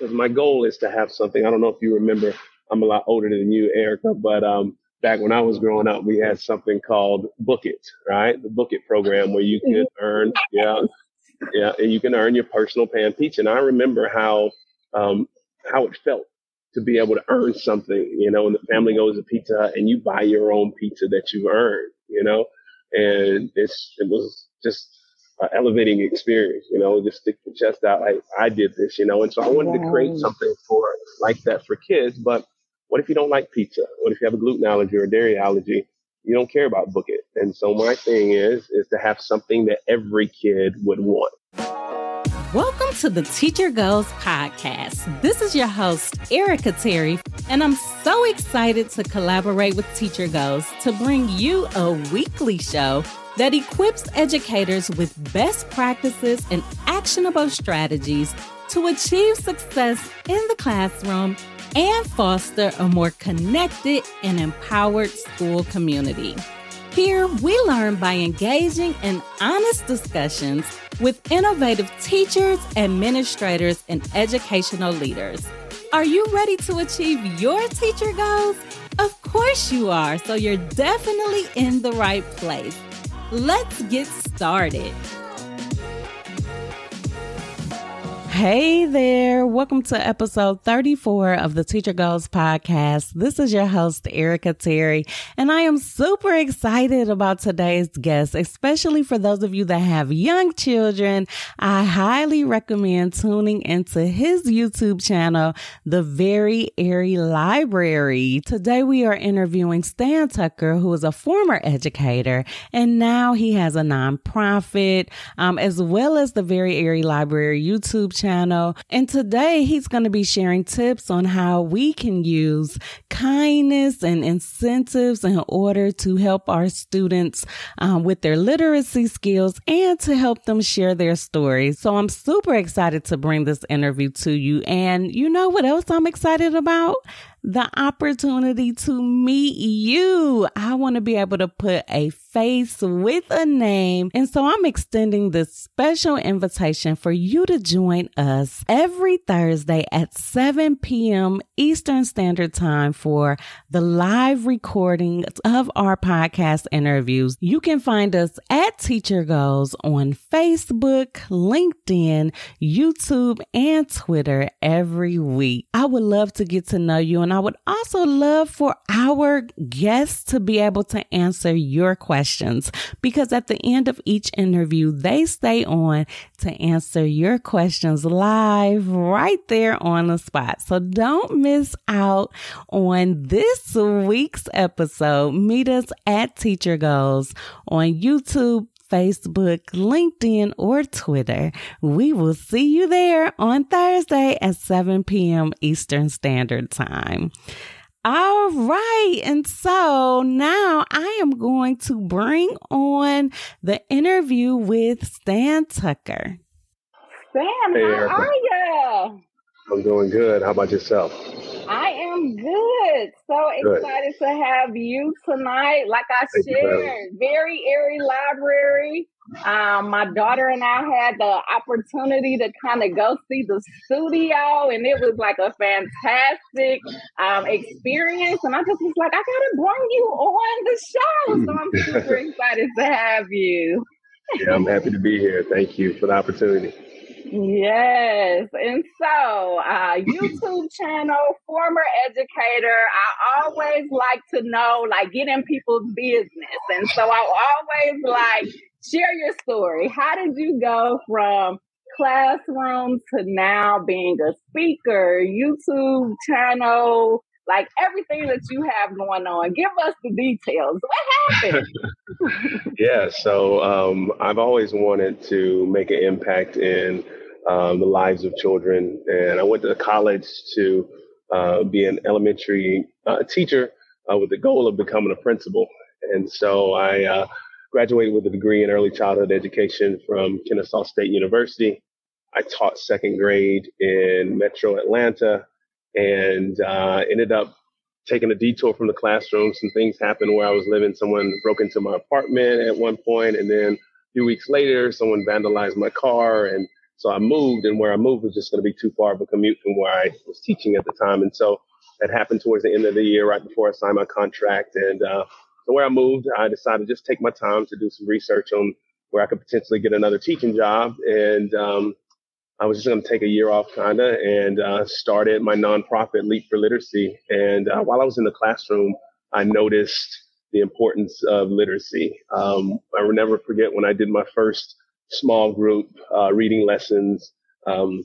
because my goal is to have something. I don't know if you remember, I'm a lot older than you, Erica, but um, back when I was growing up, we had something called Book It, right? The Book It program where you could earn, yeah, yeah, and you can earn your personal pan pizza. And I remember how um, how it felt to be able to earn something, you know, and the family goes to Pizza Hut and you buy your own pizza that you earned, you know, and it's it was just an elevating experience, you know, just stick the chest out. like I did this, you know, and so I wanted to create something for like that for kids. But what if you don't like pizza? What if you have a gluten allergy or a dairy allergy? You don't care about Book It. And so my thing is, is to have something that every kid would want. Welcome to the Teacher Goals podcast. This is your host, Erica Terry, and I'm so excited to collaborate with Teacher Goals to bring you a weekly show that equips educators with best practices and actionable strategies to achieve success in the classroom and foster a more connected and empowered school community. Here, we learn by engaging in honest discussions with innovative teachers, administrators, and educational leaders. Are you ready to achieve your teacher goals? Of course you are, so you're definitely in the right place. Let's get started. Hey there. Welcome to episode 34 of the Teacher Goals podcast. This is your host, Erica Terry, and I am super excited about today's guest, especially for those of you that have young children. I highly recommend tuning into his YouTube channel, The Very Airy Library. Today we are interviewing Stan Tucker, who is a former educator, and now he has a nonprofit, um, as well as the Very Airy Library YouTube channel channel. And today he's going to be sharing tips on how we can use kindness and incentives in order to help our students um, with their literacy skills and to help them share their stories. So I'm super excited to bring this interview to you. And you know what else I'm excited about? The opportunity to meet you. I want to be able to put a face with a name. And so I'm extending this special invitation for you to join us every Thursday at 7 p.m. Eastern Standard Time for the live recording of our podcast interviews. You can find us at Teacher Goals on Facebook, LinkedIn, YouTube, and Twitter every week. I would love to get to know you and and I would also love for our guests to be able to answer your questions because at the end of each interview, they stay on to answer your questions live right there on the spot. So don't miss out on this week's episode. Meet us at Teacher Goals on YouTube, Facebook, LinkedIn, or Twitter. We will see you there on Thursday at 7 p.m. Eastern Standard Time. All right. And so now I am going to bring on the interview with Stan Tucker. Stan, hey, how are you? I'm doing good. How about yourself? I am good. So excited to have you tonight. Like I Thank shared, very airy library. Um, my daughter and I had the opportunity to kind of go see the studio, and it was like a fantastic um, experience. And I just was like, I gotta bring you on the show. So I'm super excited to have you. yeah, I'm happy to be here. Thank you for the opportunity. Yes. And so, uh, YouTube channel, former educator, I always like to know, like, get in people's business. And so I always like, share your story. How did you go from classroom to now being a speaker, YouTube channel, like everything that you have going on. Give us the details. What happened? yeah, so um, I've always wanted to make an impact in um, the lives of children. And I went to college to uh, be an elementary uh, teacher uh, with the goal of becoming a principal. And so I uh, graduated with a degree in early childhood education from Kennesaw State University. I taught second grade in Metro Atlanta and uh, ended up taking a detour from the classroom. Some things happened where I was living. Someone broke into my apartment at one point, and then a few weeks later, someone vandalized my car and So I moved, and where I moved was just going to be too far of a commute from where I was teaching at the time. And so that happened towards the end of the year, right before I signed my contract. And uh, so where I moved, I decided to just take my time to do some research on where I could potentially get another teaching job. And um, I was just going to take a year off, kind of, and uh, started my nonprofit Leap for Literacy. And uh, while I was in the classroom, I noticed the importance of literacy. Um, I will never forget when I did my first small group uh, reading lessons. Um,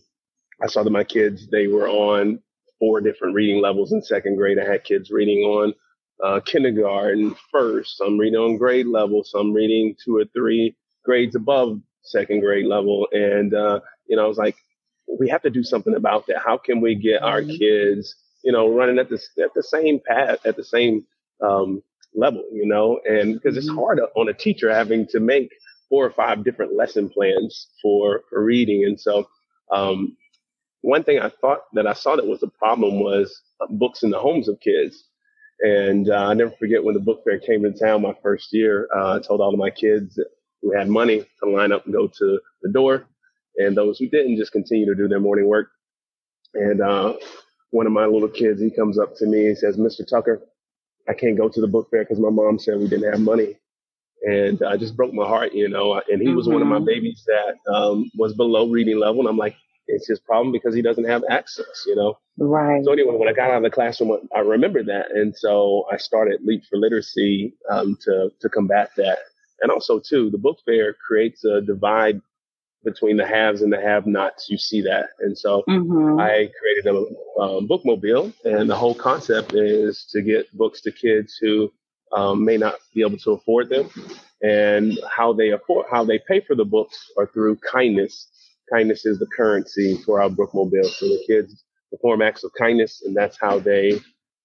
I saw that my kids they were on four different reading levels in second grade. I had kids reading on uh, kindergarten first. Some reading on grade level. Some reading two or three grades above second grade level. And uh, you know, I was like, we have to do something about that. How can we get our mm-hmm. kids, you know, running at the at the same path, at the same um, level, you know? And because it's mm-hmm. hard on a teacher having to make four or five different lesson plans for, for reading. And so, um, one thing I thought that I saw that was a problem was uh, books in the homes of kids. And uh, I never forget when the book fair came to town my first year. Uh, I told all of my kids who had money to line up and go to the door, and those who didn't just continue to do their morning work. And uh, one of my little kids, he comes up to me and says, "Mr. Tucker, I can't go to the book fair because my mom said we didn't have money." and I just broke my heart, you know. And he was mm-hmm. one of my mm-hmm. babies that um, was below reading level, and I'm like, it's his problem because he doesn't have access, you know. Right. So anyway, when I got out of the classroom, I remembered that, and so I started Leap for Literacy um, to to combat that. And also, too, the book fair creates a divide between the haves and the have-nots. You see that, and so mm-hmm. I created a um, bookmobile, and the whole concept is to get books to kids who um, may not be able to afford them, and how they afford how they pay for the books are through kindness. Kindness is the currency for our bookmobile. So the kids perform acts of kindness, and that's how they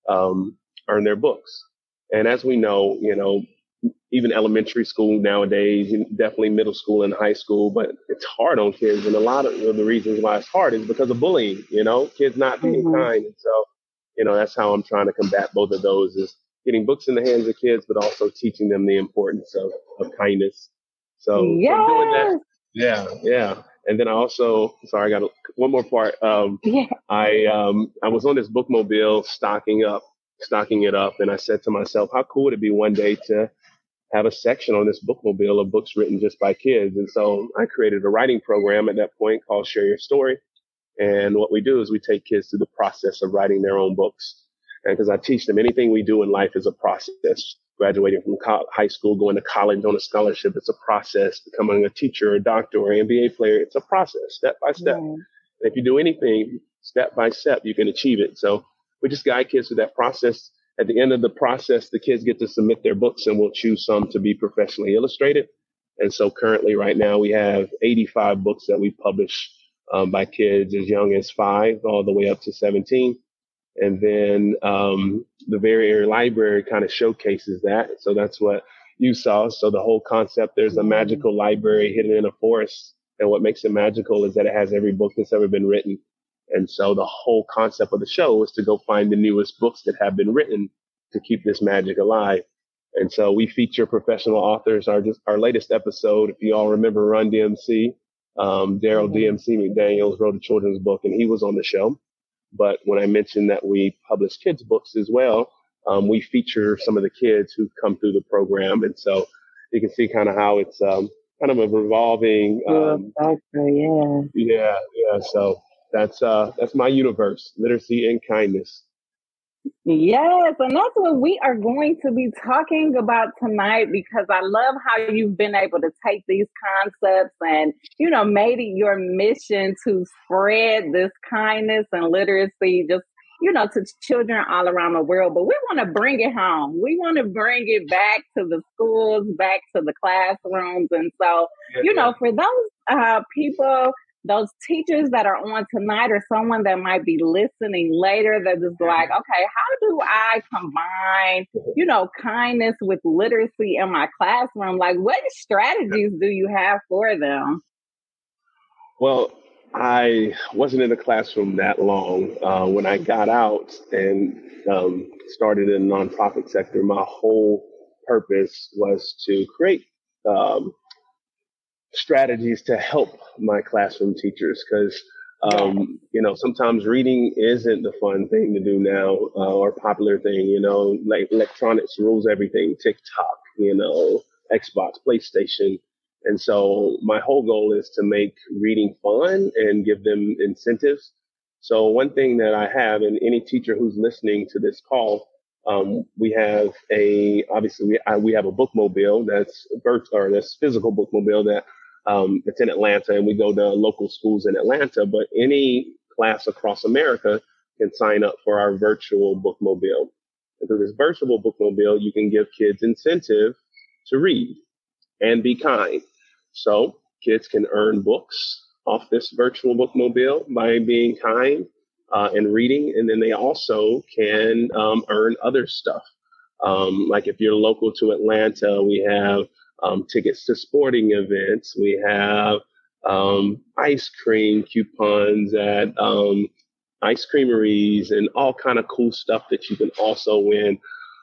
um, earn their books. And as we know, you know, even elementary school nowadays, definitely middle school and high school, but it's hard on kids. And a lot of the reasons why it's hard is because of bullying, you know, kids not being mm-hmm. kind. And so, you know, that's how I'm trying to combat both of those is getting books in the hands of kids, but also teaching them the importance of, of kindness. So, yes. so doing that, yeah, yeah. And then I also, sorry, I got one more part. Um, yeah. I um, I was on this bookmobile stocking up, stocking it up, and I said to myself, how cool would it be one day to have a section on this bookmobile of books written just by kids? And so I created a writing program at that point called Share Your Story. And what we do is we take kids through the process of writing their own books And because I teach them anything we do in life is a process. Graduating from co- high school, going to college on a scholarship, it's a process. Becoming a teacher, a doctor, or NBA player, it's a process, step by step. And if you do anything step by step, you can achieve it. So we just guide kids through that process. At the end of the process, the kids get to submit their books and we'll choose some to be professionally illustrated. And so currently right now we have 85 books that we publish um, by kids as young as five all the way up to 17. And then um, the Very Airy Library kind of showcases that. So that's what you saw. So the whole concept, there's a magical library hidden in a forest. And what makes it magical is that it has every book that's ever been written. And so the whole concept of the show was to go find the newest books that have been written to keep this magic alive. And so we feature professional authors. Our just our latest episode, if you all remember Run DMC, um, Darryl mm-hmm. DMC McDaniels wrote a children's book and he was on the show. But when I mentioned that we publish kids books as well, um, we feature some of the kids who come through the program. And so you can see kind of how it's um, kind of a revolving. Um, yeah. Yeah. Yeah. So that's, uh, that's my universe, literacy and kindness. Yes, and that's what we are going to be talking about tonight because I love how you've been able to take these concepts and, you know, made it your mission to spread this kindness and literacy just, you know, to children all around the world. But we want to bring it home. We want to bring it back to the schools, back to the classrooms. And so, you know, for those uh, people those teachers that are on tonight or someone that might be listening later that is like, okay, how do I combine, you know, kindness with literacy in my classroom? Like, what strategies do you have for them? Well, I wasn't in the classroom that long. Uh, when I got out and um, started in the nonprofit sector, my whole purpose was to create um, strategies to help my classroom teachers because um, you know sometimes reading isn't the fun thing to do now uh, or popular thing you know like electronics rules everything tiktok you know xbox playstation. And so my whole goal is to make reading fun and give them incentives. So one thing that i have and any teacher who's listening to this call um, we have a obviously we, I, we have a bookmobile that's virt- or this physical bookmobile that um, it's in Atlanta, and we go to local schools in Atlanta. But any class across America can sign up for our virtual bookmobile. And through this virtual bookmobile, you can give kids incentive to read and be kind. So kids can earn books off this virtual bookmobile by being kind uh, and reading, and then they also can um, earn other stuff. Um, like if you're local to Atlanta, we have um, tickets to sporting events. We have um, ice cream coupons at um, ice creameries and all kind of cool stuff that you can also win.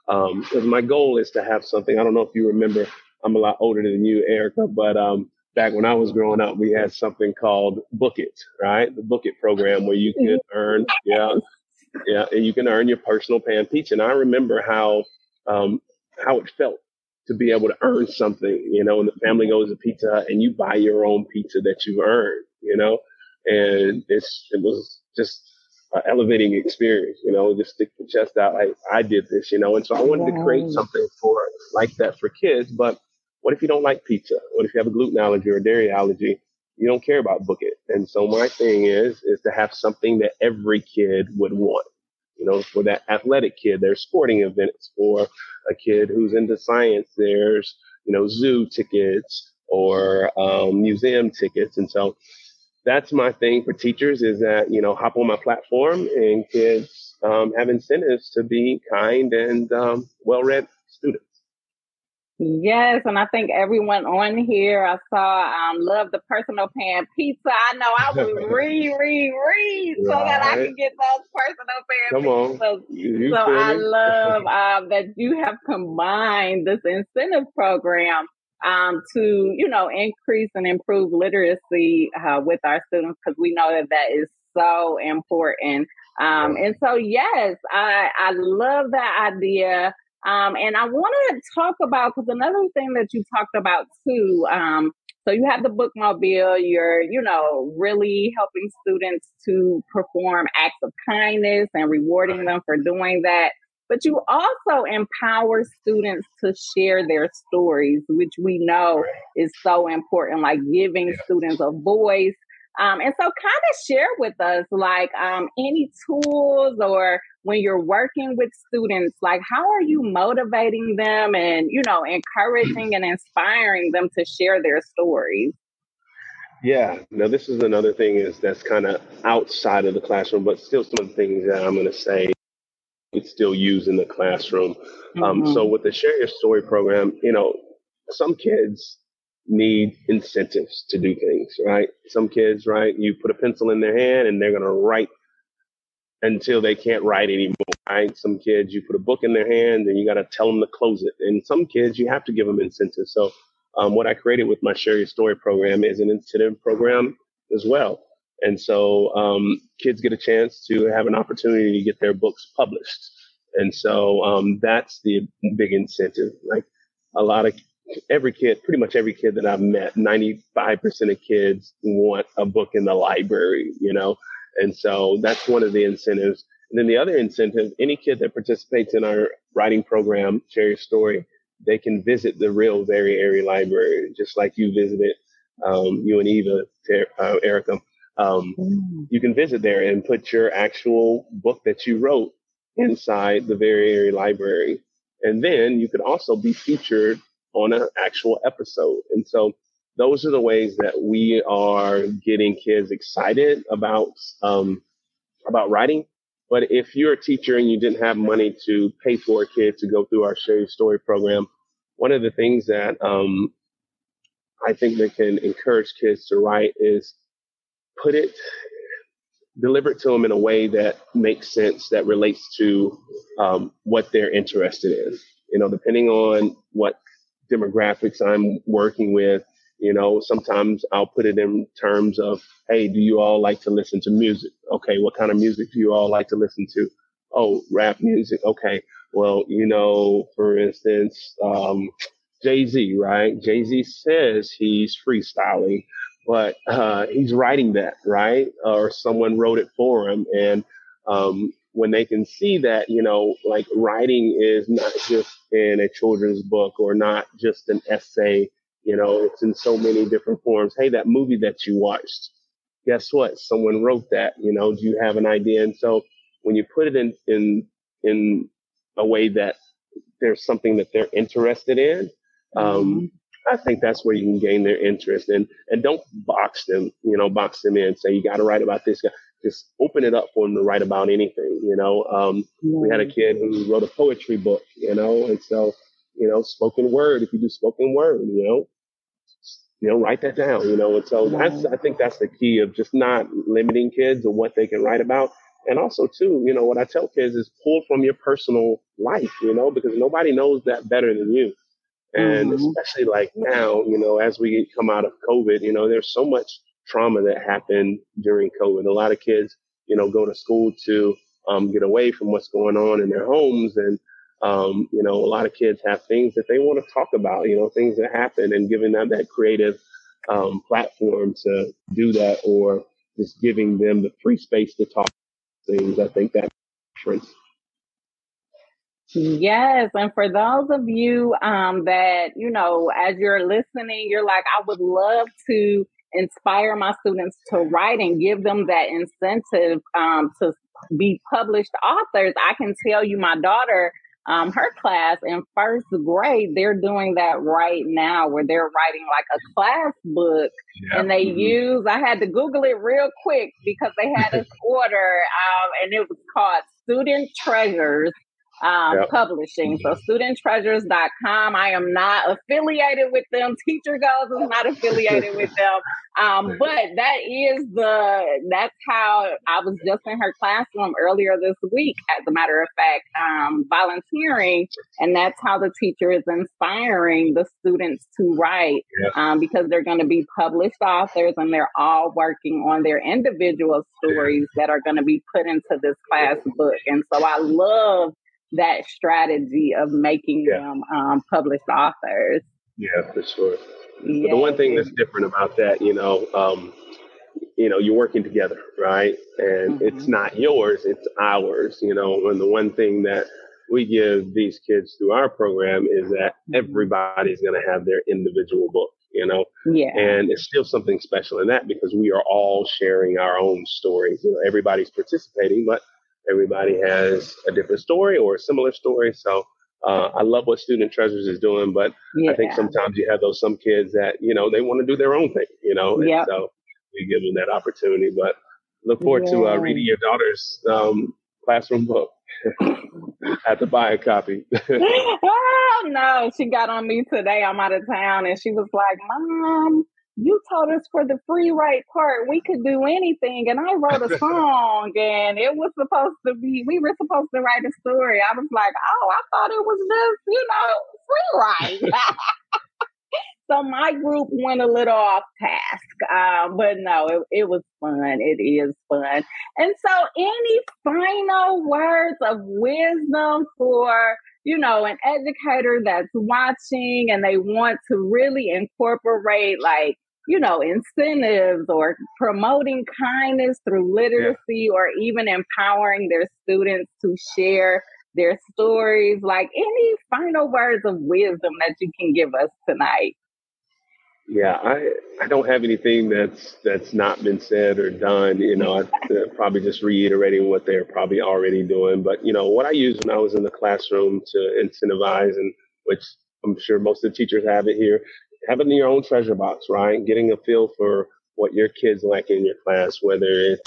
Because um, my goal is to have something. I don't know if you remember. I'm a lot older than you, Erica, but um, back when I was growing up, we had something called Book It, right? The Book It program where you could earn, yeah, yeah, and you can earn your personal pan pizza. And I remember how um, how it felt to be able to earn something, you know, and the family goes to Pizza Hut and you buy your own pizza that you earned, you know, and it's, it was just an elevating experience, you know, just stick the chest out. Like I did this, you know, and so I wanted to create something for like that for kids. But what if you don't like pizza? What if you have a gluten allergy or a dairy allergy? You don't care about book it. And so my thing is, is to have something that every kid would want. You know, for that athletic kid, there's sporting events. For a kid who's into science, there's, you know, zoo tickets or um, museum tickets. And so that's my thing for teachers is that, you know, hop on my platform and kids um, have incentives to be kind and um, well read students. Yes, and I think everyone on here I saw um love the personal pan pizza. I know I would read, read, read so right. that I can get those personal pan Come pizzas. On. so I love um, that you have combined this incentive program um, to you know increase and improve literacy uh, with our students because we know that that is so important. Um, and so yes, I I love that idea um, and I want to talk about because another thing that you talked about too. Um, so you have the bookmobile. You're, you know, really helping students to perform acts of kindness and rewarding them for doing that. But you also empower students to share their stories, which we know is so important, like giving students a voice um, and so kind of share with us like um, any tools or when you're working with students, like how are you motivating them and, you know, encouraging and inspiring them to share their stories? Yeah, now this is another thing is that's kind of outside of the classroom, but still some of the things that I'm going to say it's still used in the classroom. Mm-hmm. Um, so mm-hmm. with the Share Your Story program, you know, some kids need incentives to do things, right? Some kids, right? You put a pencil in their hand and they're going to write until they can't write anymore, right? Some kids, you put a book in their hand and you got to tell them to close it. And some kids, you have to give them incentives. So, um, what I created with my Share Your Story program is an incentive program as well. And so, um, kids get a chance to have an opportunity to get their books published. And so, um, that's the big incentive. Like a lot of every kid, pretty much every kid that I've met, 95% of kids want a book in the library, you know? And so that's one of the incentives. And then the other incentive, any kid that participates in our writing program, Share Your Story, they can visit the real Very Airy Library, just like you visited, um, you and Eva, uh, Erica. Um, mm. You can visit there and put your actual book that you wrote inside the Very Airy Library. And then you could also be featured on an actual episode. And so those are the ways that we are getting kids excited about um, about writing. But if you're a teacher and you didn't have money to pay for a kid to go through our Share Your Story program, one of the things that um, I think that can encourage kids to write is put it, deliver it to them in a way that makes sense, that relates to um, what they're interested in. You know, depending on what demographics I'm working with, You know, sometimes I'll put it in terms of, hey, do you all like to listen to music? Okay, what kind of music do you all like to listen to? Oh, rap music. Okay. Well, you know, for instance, um, Jay Z, right? Jay Z says he's freestyling, but uh, he's writing that, right? Or someone wrote it for him. And um, when they can see that, you know, like writing is not just in a children's book or not just an essay, you know, it's in so many different forms. Hey, that movie that you watched, guess what? Someone wrote that, you know, do you have an idea? And so when you put it in, in, in a way that there's something that they're interested in, um, mm-hmm. I think that's where you can gain their interest and, and don't box them, you know, box them in, say, you got to write about this guy just open it up for them to write about anything. You know, um, yeah. we had a kid who wrote a poetry book, you know, and so, you know, spoken word, if you do spoken word, you know, you know, write that down, you know, and so yeah. that's, I think that's the key of just not limiting kids or what they can write about. And also too, you know, what I tell kids is pull from your personal life, you know, because nobody knows that better than you. And mm-hmm. especially like now, you know, as we come out of COVID, you know, there's so much trauma that happened during COVID. A lot of kids, you know, go to school to um, get away from what's going on in their homes. And, um, you know, a lot of kids have things that they want to talk about, you know, things that happen and giving them that creative um, platform to do that or just giving them the free space to talk things. I think that difference. Yes, and for those of you um, that you know, as you're listening, you're like, I would love to inspire my students to write and give them that incentive um, to be published authors. I can tell you, my daughter, um, her class in first grade, they're doing that right now where they're writing like a class book and they mm-hmm. use, I had to Google it real quick because they had this order um, and it was called Student Treasures um, yep. publishing. So studenttreasures.com. I am not affiliated with them. Teacher Goals is not affiliated with them. Um, but that is the, that's how I was just in her classroom earlier this week, as a matter of fact, um, volunteering. And that's how the teacher is inspiring the students to write, yep. um, because they're going to be published authors and they're all working on their individual stories that are going to be put into this class book. And so I love that strategy of making yeah. them um, published authors. Yeah, for sure. Yeah. But the one thing that's different about that, you know, um, you know, you're working together, right? And mm-hmm. it's not yours, it's ours, you know. And the one thing that we give these kids through our program is that mm-hmm. everybody's going to have their individual book, you know? Yeah. And it's still something special in that because we are all sharing our own stories. You know, everybody's participating, but Everybody has a different story or a similar story. So uh, I love what Student Treasures is doing, but yeah. I think sometimes you have those some kids that you know they want to do their own thing, you know, and so we give them that opportunity. But look forward yeah. to uh, reading your daughter's um, classroom book. I have to buy a copy. oh no, she got on me today. I'm out of town, and she was like, "Mom, you told us for the free write part. We could do anything. And i wrote a song and it was supposed to be we were supposed to write a story. I was like oh i thought it was just you know free write so my group went a little off task um, but no it, it was fun. It is fun. And so any final words of wisdom for you know, an educator that's watching and they want to really incorporate like you know, incentives or promoting kindness through literacy yeah. or even empowering their students to share their stories. Like any final words of wisdom that you can give us tonight? Yeah, I I don't have anything that's that's not been said or done. You know, I uh, probably just reiterating what they're probably already doing. But you know, what I used when I was in the classroom to incentivize, and which I'm sure most of the teachers have it here, having your own treasure box, right? Getting a feel for what your kids like in your class, whether it's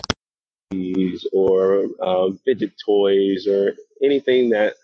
or um, fidget toys or anything that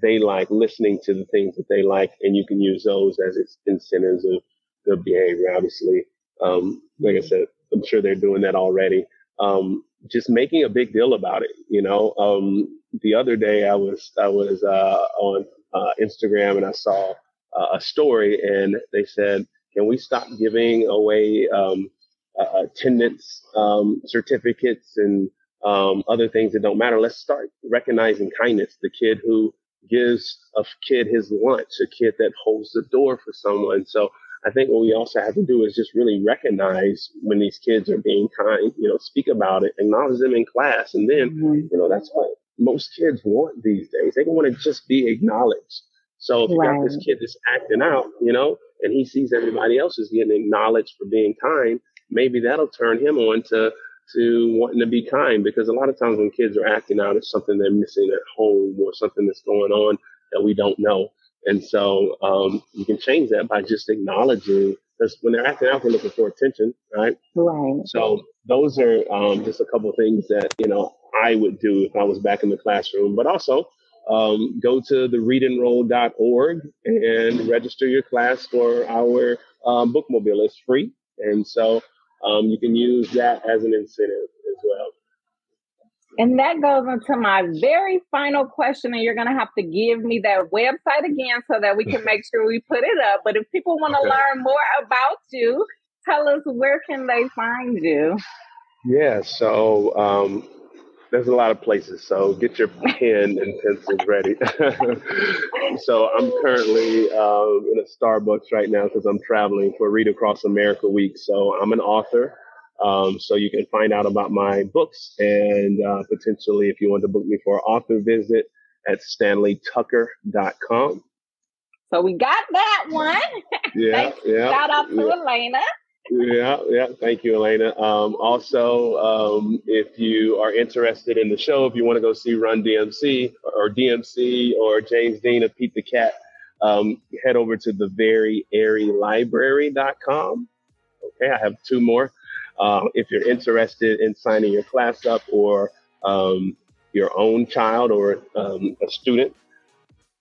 they like, listening to the things that they like, and you can use those as incentives of good behavior. Obviously, um, like I said, I'm sure they're doing that already. Um, just making a big deal about it. You know, um, the other day I was I was uh, on uh, Instagram and I saw uh, a story and they said, Can we stop giving away um, uh, attendance um, certificates and um, other things that don't matter? Let's start recognizing kindness. The kid who gives a kid his lunch, a kid that holds the door for someone. So I think what we also have to do is just really recognize when these kids are being kind, you know, speak about it, acknowledge them in class. And then, mm-hmm. you know, that's what most kids want these days. They want to just be acknowledged. So if you right. got this kid that's acting out, you know, and he sees everybody else is getting acknowledged for being kind, maybe that'll turn him on to to wanting to be kind because a lot of times when kids are acting out, it's something they're missing at home or something that's going on that we don't know. And so um, you can change that by just acknowledging because when they're acting out, they're looking for attention, right? Right. So those are um, just a couple things that you know I would do if I was back in the classroom. But also um, go to the readenroll.org and register your class for our um, bookmobile. It's free, and so um, you can use that as an incentive as well. And that goes into my very final question, and you're going to have to give me that website again so that we can make sure we put it up. But if people want to okay. learn more about you, tell us where can they find you? Yeah, so um, there's a lot of places. So get your pen and pencils ready. so I'm currently um, in a Starbucks right now because I'm traveling for Read Across America Week. So I'm an author. Um, so you can find out about my books and uh, potentially if you want to book me for an author visit at stanleytucker.com. So we got that one. Yeah, yeah. Shout out to yeah. Elena. Yeah, yeah. Thank you, Elena. Um, also, um, if you are interested in the show, if you want to go see Run DMC or DMC or James Dean of Pete the Cat, um, head over to the very airy library.com. Okay, I have two more. Uh, if you're interested in signing your class up or um, your own child or um, a student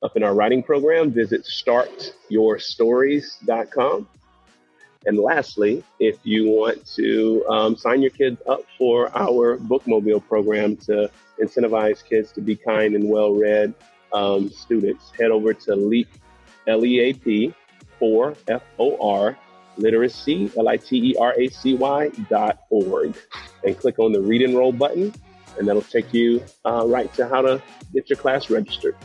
up in our writing program, visit startyourstories.com. And lastly, if you want to um, sign your kids up for our bookmobile program to incentivize kids to be kind and well read um, students, head over to LEAP, L E A P, 4 F O R literacy, L I T E R A C Y dot org, and click on the read enroll button, and that'll take you uh, right to how to get your class registered.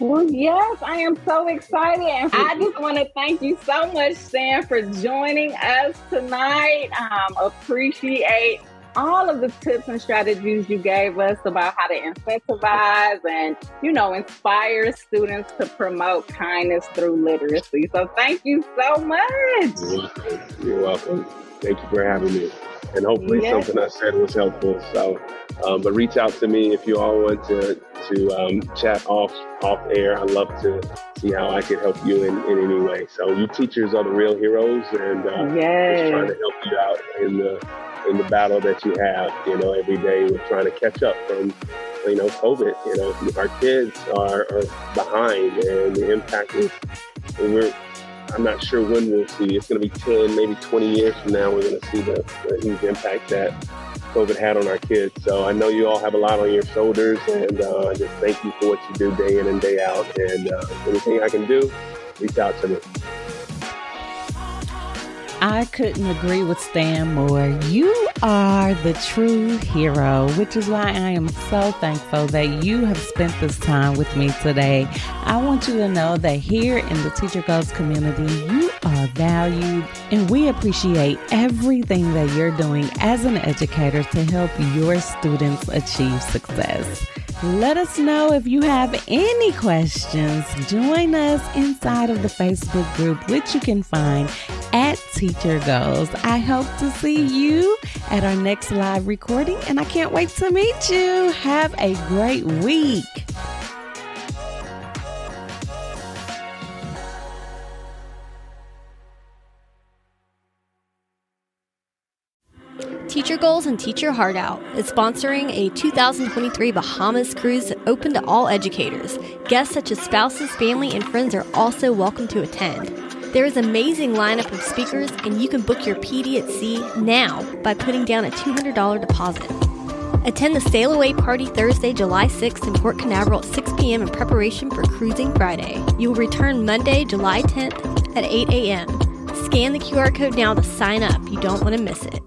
Well, yes, I am so excited. And I just want to thank you so much, Stan, for joining us tonight. Um, appreciate all of the tips and strategies you gave us about how to incentivize and, you know, inspire students to promote kindness through literacy. So thank you so much. You're welcome. Thank you for having me. And hopefully yes. something I said was helpful. So, um, but reach out to me if you all want to to um, chat off off air. I'd love to see how I can help you in, in any way. So you teachers are the real heroes, and uh, yes. just trying to help you out in the in the battle that you have. You know, every day we're trying to catch up from, you know, COVID. You know, our kids are, are behind, and the impact is. we're. I'm not sure when we'll see. It's going to be 10, maybe 20 years from now. We're going to see the, the huge impact that COVID had on our kids. So I know you all have a lot on your shoulders, and uh, just thank you for what you do day in and day out. And uh, anything I can do, reach out to me. I couldn't agree with Stan more. You are the true hero, which is why I am so thankful that you have spent this time with me today. I want you to know that here in the Teacher Goals community, you are valued, and we appreciate everything that you're doing as an educator to help your students achieve success. Let us know if you have any questions. Join us inside of the Facebook group, which you can find at Teacher Goals. I hope to see you at our next live recording, and I can't wait to meet you. Have a great week. Teacher Goals and Teach Your Heart Out is sponsoring a 2023 Bahamas cruise open to all educators. Guests such as spouses, family, and friends are also welcome to attend. There is an amazing lineup of speakers, and you can book your PD at sea now by putting down a $200 deposit. Attend the Sail Away Party Thursday, July 6th in Port Canaveral at 6 p.m. in preparation for Cruising Friday. You will return Monday, July 10th at 8 a.m. Scan the QR code now to sign up. You don't want to miss it.